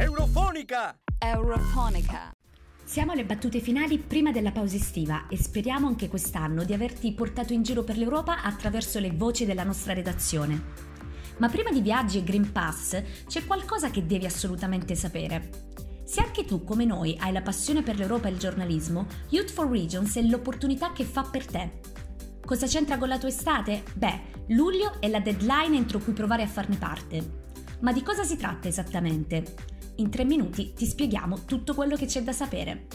Eurofonica! Eurofonica. Siamo alle battute finali prima della pausa estiva e speriamo anche quest'anno di averti portato in giro per l'Europa attraverso le voci della nostra redazione. Ma prima di viaggi e Green Pass c'è qualcosa che devi assolutamente sapere. Se anche tu, come noi, hai la passione per l'Europa e il giornalismo, Youth for Regions è l'opportunità che fa per te. Cosa c'entra con la tua estate? Beh, luglio è la deadline entro cui provare a farne parte. Ma di cosa si tratta esattamente? In tre minuti ti spieghiamo tutto quello che c'è da sapere.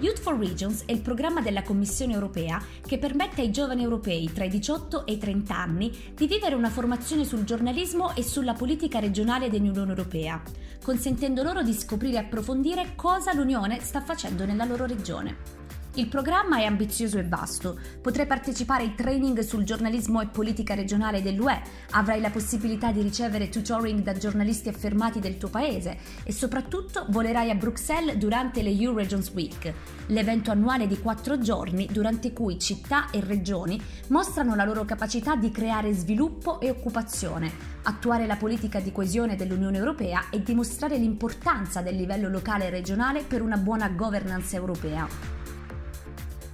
Youth for Regions è il programma della Commissione europea che permette ai giovani europei tra i 18 e i 30 anni di vivere una formazione sul giornalismo e sulla politica regionale dell'Unione europea, consentendo loro di scoprire e approfondire cosa l'Unione sta facendo nella loro regione. Il programma è ambizioso e vasto. Potrai partecipare ai training sul giornalismo e politica regionale dell'UE, avrai la possibilità di ricevere tutoring da giornalisti affermati del tuo paese e soprattutto volerai a Bruxelles durante le EU Regions Week, l'evento annuale di quattro giorni durante cui città e regioni mostrano la loro capacità di creare sviluppo e occupazione, attuare la politica di coesione dell'Unione Europea e dimostrare l'importanza del livello locale e regionale per una buona governance europea.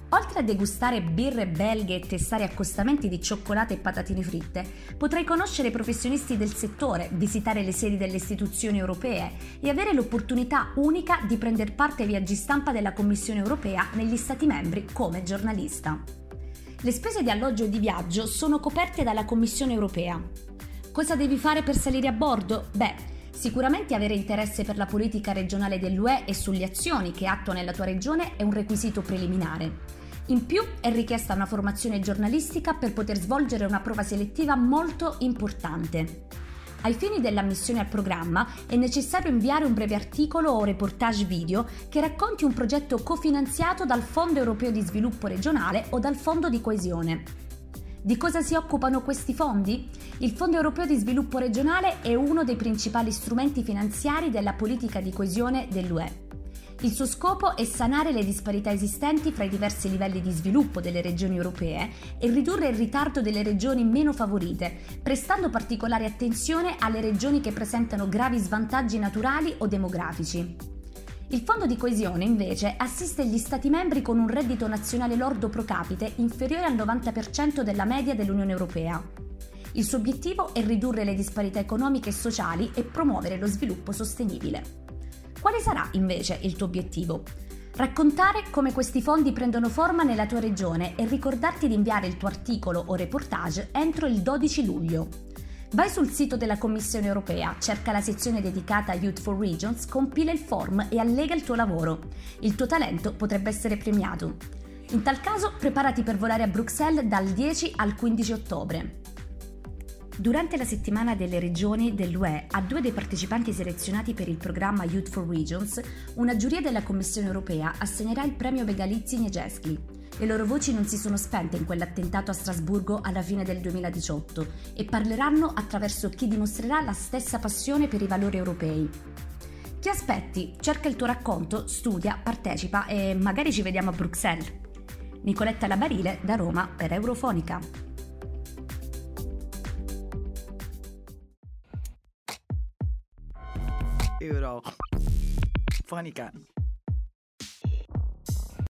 Oltre a degustare birre belghe e testare accostamenti di cioccolate e patatine fritte, potrai conoscere professionisti del settore, visitare le sedi delle istituzioni europee e avere l'opportunità unica di prendere parte ai viaggi stampa della Commissione europea negli Stati membri come giornalista. Le spese di alloggio e di viaggio sono coperte dalla Commissione europea. Cosa devi fare per salire a bordo? Beh, Sicuramente avere interesse per la politica regionale dell'UE e sulle azioni che attua nella tua regione è un requisito preliminare. In più è richiesta una formazione giornalistica per poter svolgere una prova selettiva molto importante. Ai fini dell'ammissione al programma è necessario inviare un breve articolo o reportage video che racconti un progetto cofinanziato dal Fondo Europeo di Sviluppo Regionale o dal Fondo di Coesione. Di cosa si occupano questi fondi? Il Fondo Europeo di Sviluppo Regionale è uno dei principali strumenti finanziari della politica di coesione dell'UE. Il suo scopo è sanare le disparità esistenti fra i diversi livelli di sviluppo delle regioni europee e ridurre il ritardo delle regioni meno favorite, prestando particolare attenzione alle regioni che presentano gravi svantaggi naturali o demografici. Il Fondo di coesione, invece, assiste gli Stati membri con un reddito nazionale lordo pro capite inferiore al 90% della media dell'Unione Europea. Il suo obiettivo è ridurre le disparità economiche e sociali e promuovere lo sviluppo sostenibile. Quale sarà invece il tuo obiettivo? Raccontare come questi fondi prendono forma nella tua regione e ricordarti di inviare il tuo articolo o reportage entro il 12 luglio. Vai sul sito della Commissione europea, cerca la sezione dedicata a Youth for Regions, compila il form e allega il tuo lavoro. Il tuo talento potrebbe essere premiato. In tal caso preparati per volare a Bruxelles dal 10 al 15 ottobre. Durante la settimana delle regioni dell'UE a due dei partecipanti selezionati per il programma Youth for Regions, una giuria della Commissione europea assegnerà il premio Begalizzi Niegeschi. Le loro voci non si sono spente in quell'attentato a Strasburgo alla fine del 2018 e parleranno attraverso chi dimostrerà la stessa passione per i valori europei. Ti aspetti, cerca il tuo racconto, studia, partecipa e magari ci vediamo a Bruxelles. Nicoletta Labarile da Roma per Eurofonica. Euro. Funny cat.